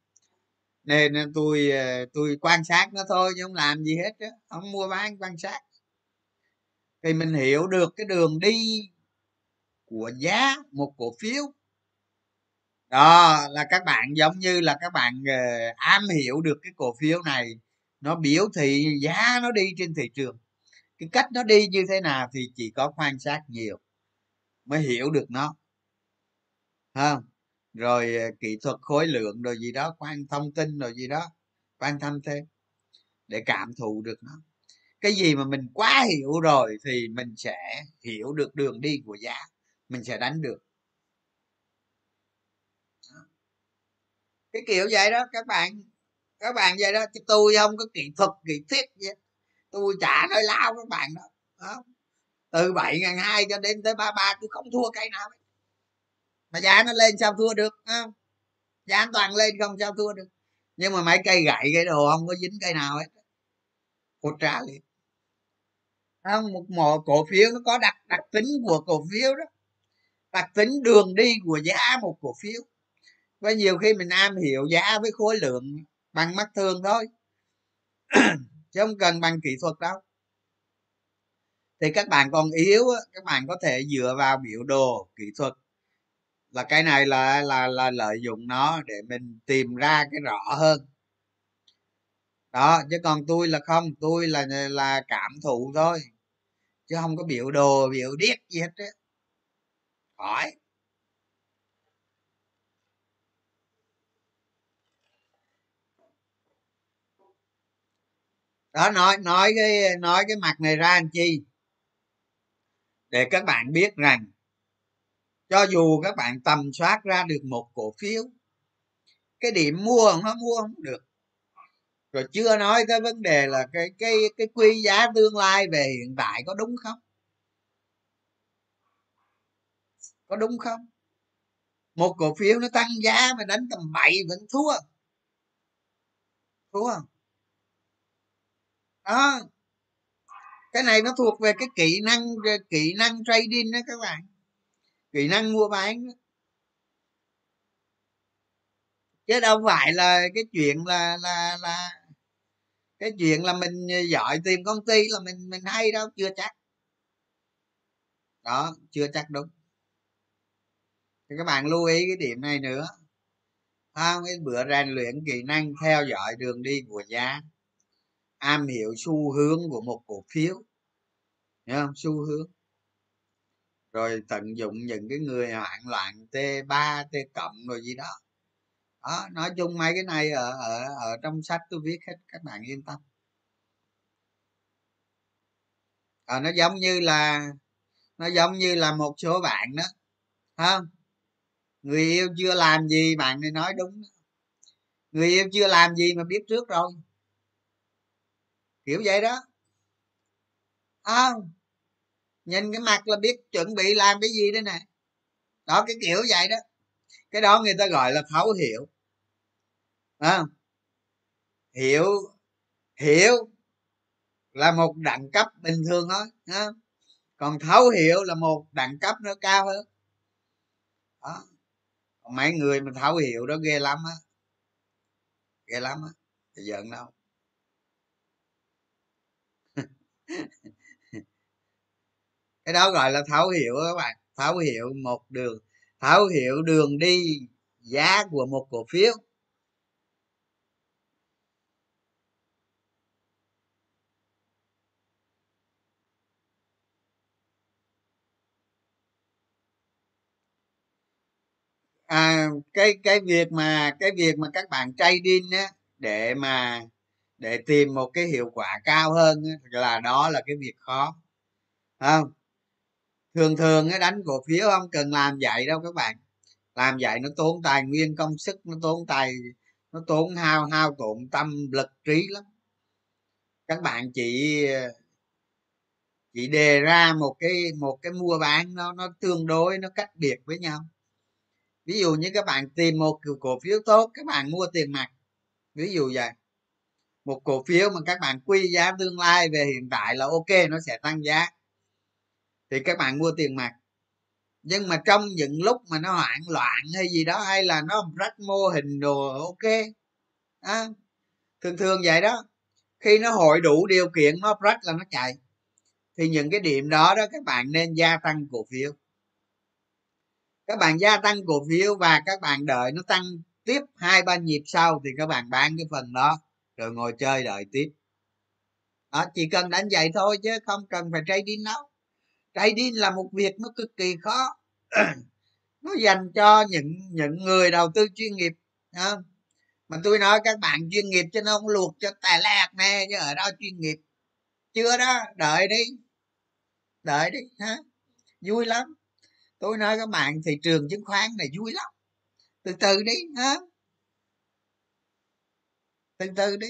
Speaker 1: Nên tôi ờ, tôi quan sát nó thôi chứ không làm gì hết đó. không mua bán quan sát. Thì mình hiểu được cái đường đi của giá một cổ phiếu. Đó là các bạn giống như là các bạn uh, am hiểu được cái cổ phiếu này nó biểu thị giá nó đi trên thị trường cái cách nó đi như thế nào thì chỉ có quan sát nhiều mới hiểu được nó. Không rồi ờ, kỹ thuật khối lượng rồi gì đó, quan thông tin rồi gì đó, quan tâm thêm để cảm thụ được nó. Cái gì mà mình quá hiểu rồi thì mình sẽ hiểu được đường đi của giá, mình sẽ đánh được. Cái kiểu vậy đó, các bạn các bạn vậy đó, chứ tôi không có kỹ thuật, kỹ thiết gì tôi trả nơi lao các bạn đó, đó. từ bảy ngàn hai cho đến tới ba ba tôi không thua cây nào ấy. mà giá nó lên sao thua được không? giá an toàn lên không sao thua được. Nhưng mà mấy cây gậy cái đồ không có dính cây nào hết. Hột trả liền không? Một mỏ cổ phiếu nó có đặc đặc tính của cổ phiếu đó. Đặc tính đường đi của giá một cổ phiếu. Và nhiều khi mình am hiểu giá với khối lượng bằng mắt thường thôi. chứ không cần bằng kỹ thuật đâu. Thì các bạn còn yếu các bạn có thể dựa vào biểu đồ kỹ thuật. Là cái này là là là lợi dụng nó để mình tìm ra cái rõ hơn. Đó, chứ còn tôi là không, tôi là là cảm thụ thôi. Chứ không có biểu đồ, biểu điếc gì hết á. Hỏi đó, nói nói cái nói cái mặt này ra làm chi? Để các bạn biết rằng, cho dù các bạn tầm soát ra được một cổ phiếu, cái điểm mua nó mua không được. Rồi chưa nói tới vấn đề là cái cái cái quy giá tương lai về hiện tại có đúng không? Có đúng không? Một cổ phiếu nó tăng giá mà đánh tầm bậy vẫn thua. Thua đó. Cái này nó thuộc về cái kỹ năng kỹ năng trading đó các bạn. Kỹ năng mua bán đó. chứ đâu phải là cái chuyện là là là, cái chuyện là mình giỏi tìm công ty là mình mình hay đâu, chưa chắc. Đó, chưa chắc đúng. Thì các bạn lưu ý cái điểm này nữa. Không, cái bữa rèn luyện kỹ năng theo dõi đường đi của giá am hiểu xu hướng của một cổ phiếu. Nhớ không? Xu hướng. Rồi tận dụng những cái người hoạn loạn t 3 t cộng rồi gì đó. Đó nói chung mấy cái này ở ở ở trong sách tôi viết hết các bạn yên tâm. À, nó giống như là nó giống như là một số bạn đó. Không? Người yêu chưa làm gì bạn này nói đúng người yêu chưa làm gì mà biết trước rồi kiểu vậy đó. À, nhìn cái mặt là biết chuẩn bị làm cái gì đây nè. Đó cái kiểu vậy đó. Cái đó người ta gọi là thấu hiểu. À, hiểu hiểu là một đẳng cấp bình thường thôi à. còn thấu hiểu là một đẳng cấp nó cao hơn. Đó. Mấy người mà thấu hiểu đó ghê lắm á. Ghê lắm á. Thì giận đâu. Cái đó gọi là thấu hiểu các bạn. Thấu hiểu một đường. Thấu hiểu đường đi giá của một cổ phiếu. À, cái cái việc mà cái việc mà các bạn trading á để mà để tìm một cái hiệu quả cao hơn là đó là cái việc khó. Không? Thường thường cái đánh cổ phiếu không cần làm vậy đâu các bạn. Làm vậy nó tốn tài nguyên công sức, nó tốn tài, nó tốn hao hao tổn tâm lực trí lắm. Các bạn chỉ chỉ đề ra một cái một cái mua bán nó nó tương đối, nó cách biệt với nhau. Ví dụ như các bạn tìm một cổ phiếu tốt, các bạn mua tiền mặt. Ví dụ vậy một cổ phiếu mà các bạn quy giá tương lai về hiện tại là ok nó sẽ tăng giá. Thì các bạn mua tiền mặt. Nhưng mà trong những lúc mà nó hoảng loạn hay gì đó hay là nó rách mô hình đồ ok. À, thường thường vậy đó. Khi nó hội đủ điều kiện nó rách là nó chạy. Thì những cái điểm đó đó các bạn nên gia tăng cổ phiếu. Các bạn gia tăng cổ phiếu và các bạn đợi nó tăng tiếp hai ba nhịp sau thì các bạn bán cái phần đó rồi ngồi chơi đợi tiếp. Đó, chỉ cần đánh vậy thôi chứ không cần phải trading đâu. Trading là một việc nó cực kỳ khó. Nó dành cho những những người đầu tư chuyên nghiệp không? mà tôi nói các bạn chuyên nghiệp cho nó không luộc cho tài lạc nè chứ ở đó chuyên nghiệp. Chưa đó đợi đi. Đợi đi ha. Vui lắm. Tôi nói các bạn thị trường chứng khoán này vui lắm. Từ từ đi ha từ từ đi.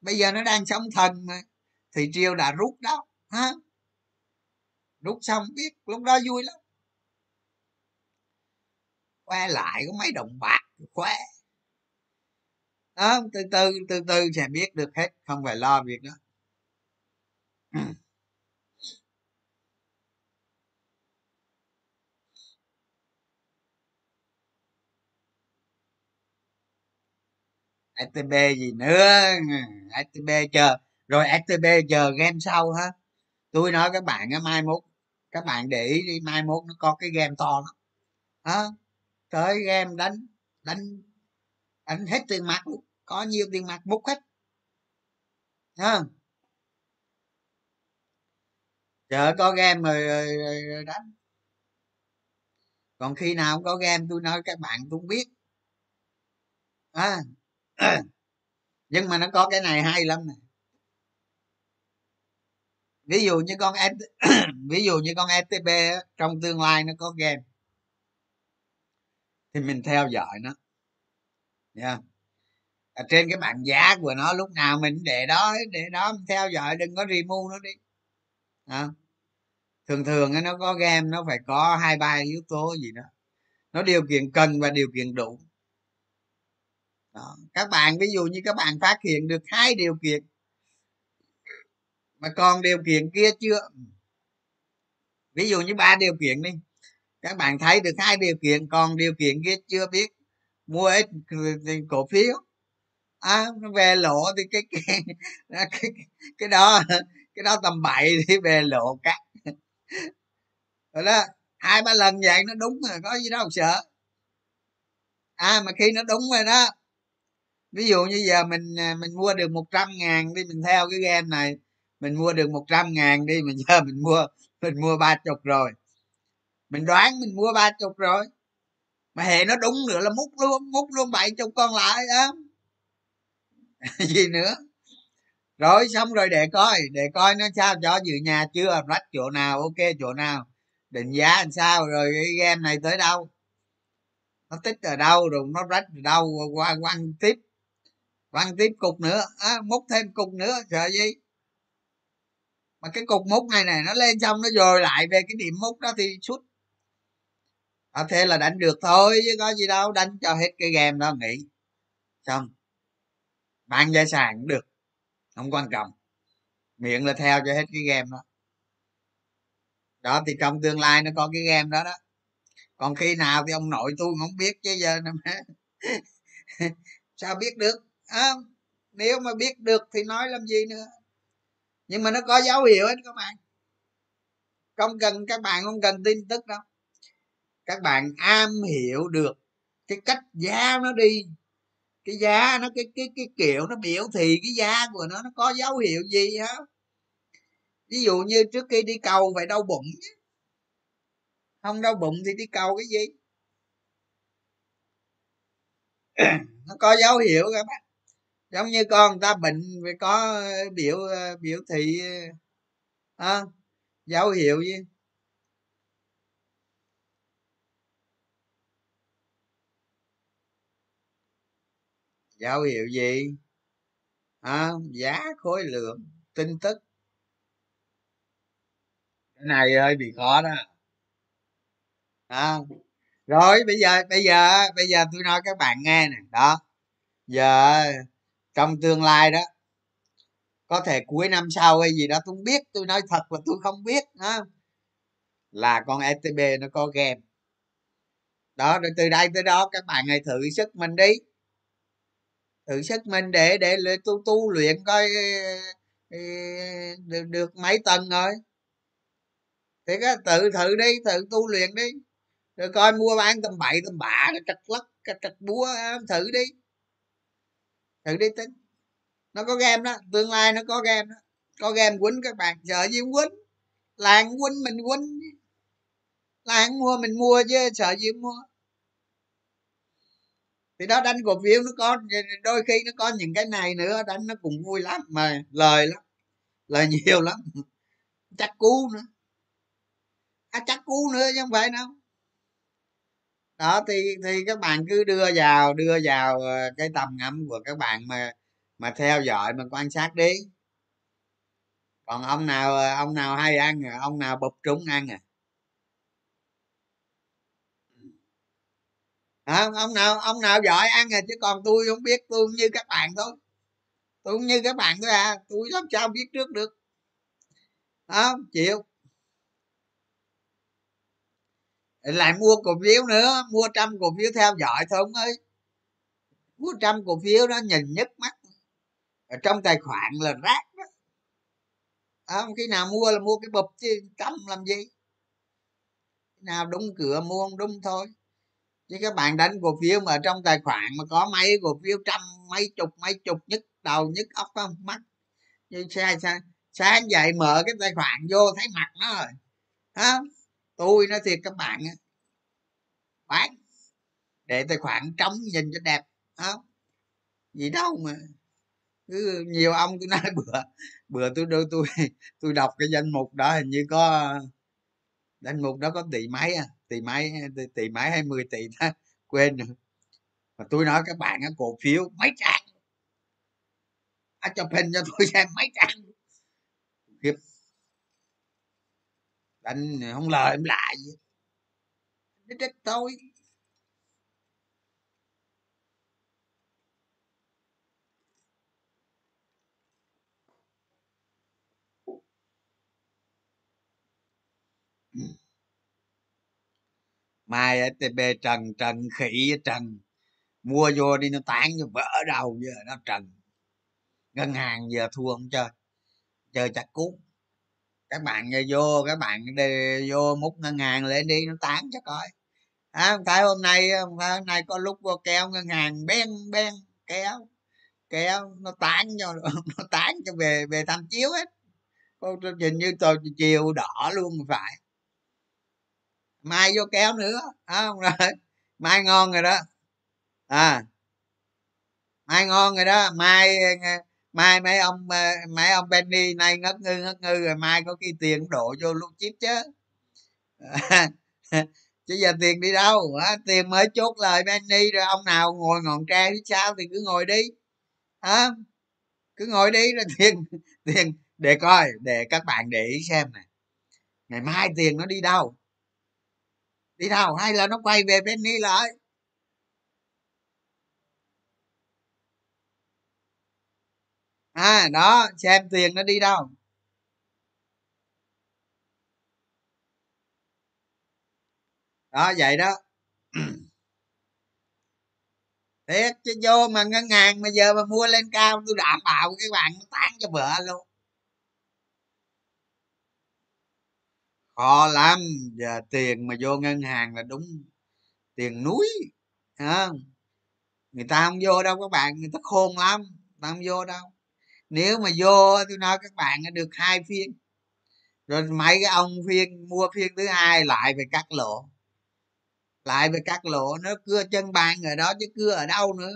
Speaker 1: Bây giờ nó đang sống thần mà. Thì triều đã rút đó, ha? Rút xong biết, lúc đó vui lắm. Khoe lại có mấy đồng bạc, khoe. Đó, từ từ từ từ sẽ biết được hết, không phải lo việc đó. Ừ. STB gì nữa STB chờ. Rồi STB chờ game sau ha. Tôi nói các bạn á mai mốt các bạn để ý đi mai mốt nó có cái game to lắm. Hả? Tới game đánh đánh đánh hết tiền mặt có nhiều tiền mặt múc hết. Hả? chờ có game rồi, rồi, rồi, rồi đánh. Còn khi nào không có game tôi nói các bạn tôi không biết. À. À. nhưng mà nó có cái này hay lắm này ví dụ như con ví dụ như con stb trong tương lai nó có game, thì mình theo dõi nó. Nha ở trên cái bảng giá của nó, lúc nào mình để đó để đó mình theo dõi, đừng có remove nó đi. À. thường thường nó có game, nó phải có hai ba yếu tố gì đó. Nó điều kiện cần và điều kiện đủ đó. các bạn ví dụ như các bạn phát hiện được hai điều kiện mà còn điều kiện kia chưa? Ví dụ như ba điều kiện đi. Các bạn thấy được hai điều kiện còn điều kiện kia chưa biết. Mua ít cổ phiếu. À, nó về lộ thì cái cái, cái cái đó cái đó tầm bậy thì về lộ cắt. Rồi đó hai ba lần vậy nó đúng rồi có gì đâu sợ. À mà khi nó đúng rồi đó ví dụ như giờ mình à, mình mua được một trăm ngàn đi, mình theo cái game này, mình mua được một trăm ngàn đi mình giờ mình mua mình mua ba chục rồi. Mình đoán mình mua ba chục rồi. Mà hệ nó đúng nữa là múc luôn múc luôn bảy chục con lại đó gì nữa? Rồi, xong rồi để coi để coi nó sao, cho dự nhà chưa, rách chỗ nào, ok, chỗ nào. Định giá làm sao, rồi cái game này tới đâu? Nó tích ở đâu, rồi nó rách ở đâu, qua quăng tiếp quăng tiếp cục nữa. À, múc thêm cục nữa. Sợ gì? Mà cái cục múc này này nó lên xong nó dồi lại về cái điểm múc đó thì suốt à, thế là đánh được thôi chứ có gì đâu. Đánh cho hết cái game đó nghỉ. Xong. Bán giá sàn cũng được. Không quan trọng. Miệng là theo cho hết cái game đó. Đó thì trong tương lai nó có cái game đó đó. Còn khi nào thì ông nội tôi không biết chứ giờ sao biết được? À, nếu mà biết được thì nói làm gì nữa. Nhưng mà nó có dấu hiệu hết các bạn. Không cần các bạn không cần tin tức đâu. Các bạn am hiểu được cái cách giá nó đi. Cái giá nó cái cái cái kiểu nó biểu thị cái giá của nó nó có dấu hiệu gì á ví dụ như trước khi đi cầu phải đau bụng không đau bụng thì đi cầu cái gì? Nó có dấu hiệu các bạn giống như con người ta bệnh phải có ờ, biểu ờ, biểu thị à, dấu hiệu gì? Dấu hiệu gì? À, giá khối lượng tin tức. Cái này hơi bị khó đó. À, rồi bây giờ bây giờ bây giờ tôi nói các bạn nghe nè. Đó. Giờ trong tương lai đó có thể cuối năm sau hay gì đó tôi không biết tôi nói thật là tôi không biết đó. là con e stb nó có game. Đó rồi từ đây tới đó các bạn hãy thử sức mình đi. Thử sức mình để để tu tu luyện coi ờ, ờ, được, được mấy tầng rồi. Thì cái tự thử đi tự tu luyện đi. Rồi coi mua bán tầm bậy tầm bạ trật lắc trật búa thử đi thử đi tính. Nó có game đó tương lai nó có game đó. Có game quýnh các bạn sợ gì quýnh. Làng quýnh mình quýnh làng mua mình mua chứ sợ gì mua. Thì đó đánh cổ phiếu nó có đôi khi nó có những cái này nữa đánh nó cũng vui lắm mà lời lắm. Lời nhiều lắm. Chắc cú nữa. À, chắc cú nữa chứ không phải đâu đó thì thì các bạn cứ đưa vào đưa vào ờ, cái tầm ngắm của các bạn mà mà theo dõi mà quan sát đi. Còn ông nào ờ, ông nào hay ăn à, ông nào bụp trúng ăn à. À, ông nào ông nào giỏi ăn à chứ còn tôi không biết tôi cũng như các bạn thôi. Tôi cũng như các bạn thôi à tôi làm sao biết trước được. Không chịu. Lại mua cổ phiếu nữa mua trăm cổ phiếu theo dõi thôi ông ơi. Mua trăm cổ phiếu đó nhìn nhức mắt. Ở trong tài khoản là rác đó. À, khi nào mua là mua cái bụp chứ trăm làm gì? Khi nào đúng cửa mua không đúng thôi. Chứ các bạn đánh cổ phiếu mà trong tài khoản mà có mấy cổ phiếu trăm mấy chục mấy chục nhức đầu nhức óc không mắt như sai sai sáng dậy mở cái tài khoản vô thấy mặt nó rồi. Hả? Tôi nói thiệt các bạn bán để tài khoản trống nhìn cho đẹp không? Gì đâu mà cứ nhiều ông tôi nói bữa bữa tôi đưa tôi tôi đọc cái danh mục đó hình như có danh mục đó có tỷ mấy à tỷ mấy tỷ, máy mấy hay 10 tỷ đó quên rồi. Mà tôi nói các bạn á cổ phiếu mấy trang. Anh chụp hình cho tôi xem mấy trang khiếp anh không lời em lại gì. Nó tôi ừ. mai stb trần trần khỉ trần. Mua vô đi, nó tán cho vỡ đầu giờ, nó trần. Ngân hàng giờ thua không chơi. Chơi chặt cút các bạn vô các bạn đi vô múc ngân hàng lên đi nó tán cho coi. À, không phải hôm nay không phải hôm nay có lúc vô kéo ngân hàng ben ben kéo kéo nó tán cho nó tán cho về về tham chiếu hết. Cô trình như tôi chiều đỏ luôn phải. Mai vô kéo nữa à, không? Rồi mai ngon rồi đó. À. Mai ngon rồi đó mai mai mấy ông ờ, mấy ông Benny nay ngất ngư ngất ngư rồi mai có khi tiền đổ vô lúc chip chứ. Chứ giờ tiền đi đâu, hả? tiền mới chốt lời Benny rồi ông nào ngồi ngọn tre phía sau thì cứ ngồi đi, hả? Cứ ngồi đi rồi tiền tiền, để coi, để các bạn để ý xem nè. Ngày mai tiền nó đi đâu? Đi đâu? Hay là nó quay về Benny lại? À đó xem tiền nó đi đâu? Đó, vậy đó. Thiệt chứ vô mà ngân hàng mà giờ mà mua lên cao, tôi đảm bảo cái bạn nó tán cho vợ luôn. Khó lắm, giờ tiền mà vô ngân hàng là đúng tiền núi không? Người ta không vô đâu các bạn, người ta khôn lắm, người ta không vô đâu nếu mà vô tôi nói các bạn được hai phiên. Rồi mấy cái ông phiên mua phiên thứ hai lại về cắt lỗ. Lại về cắt lỗ nó cưa chân bàn ở đó chứ cưa ở đâu nữa.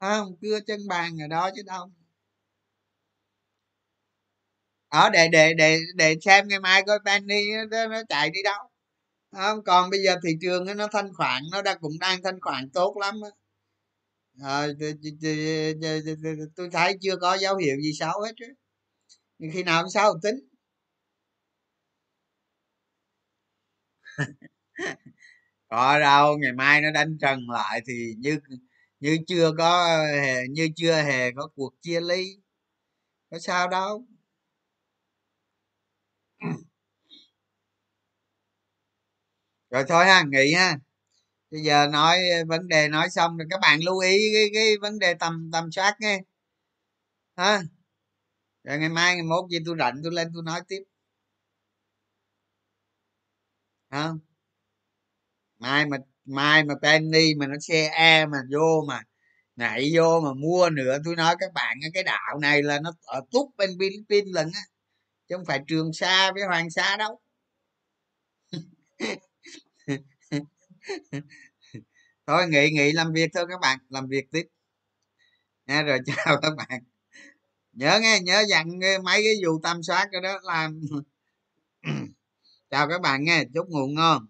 Speaker 1: Không? Cưa chân bàn ở đó chứ đâu. Ở để để để để xem ngày mai coi penny nó, nó chạy đi đâu. Không? Còn bây giờ thị trường nó thanh khoản nó đã cũng đang thanh khoản tốt lắm á rồi tôi thấy chưa có dấu hiệu gì xấu hết chứ nhưng khi nào xấu tính có đâu ngày mai nó đánh trần lại thì như như chưa có như chưa hề có cuộc chia ly. Có sao đâu. Rồi thôi ha nghỉ ha bây giờ nói ờ, vấn đề nói xong rồi các bạn lưu ý cái, cái vấn đề tầm tầm soát nghe. Ha rồi ngày mai ngày mốt gì tôi rảnh tôi lên tôi nói tiếp. Không mai mà mai mà penny mà nó xe e mà vô mà nhảy vô mà mua nữa tôi nói các bạn cái đạo này là nó ở túc bên philippines lần á chứ không phải trường sa với hoàng sa đâu. thôi nghỉ nghỉ, làm việc thôi các bạn, làm việc tiếp. Nha, rồi chào các bạn. Nhớ nghe, nhớ dặn mấy cái vụ tam soát cái đó làm. Chào các bạn nghe, chúc ngủ ngon.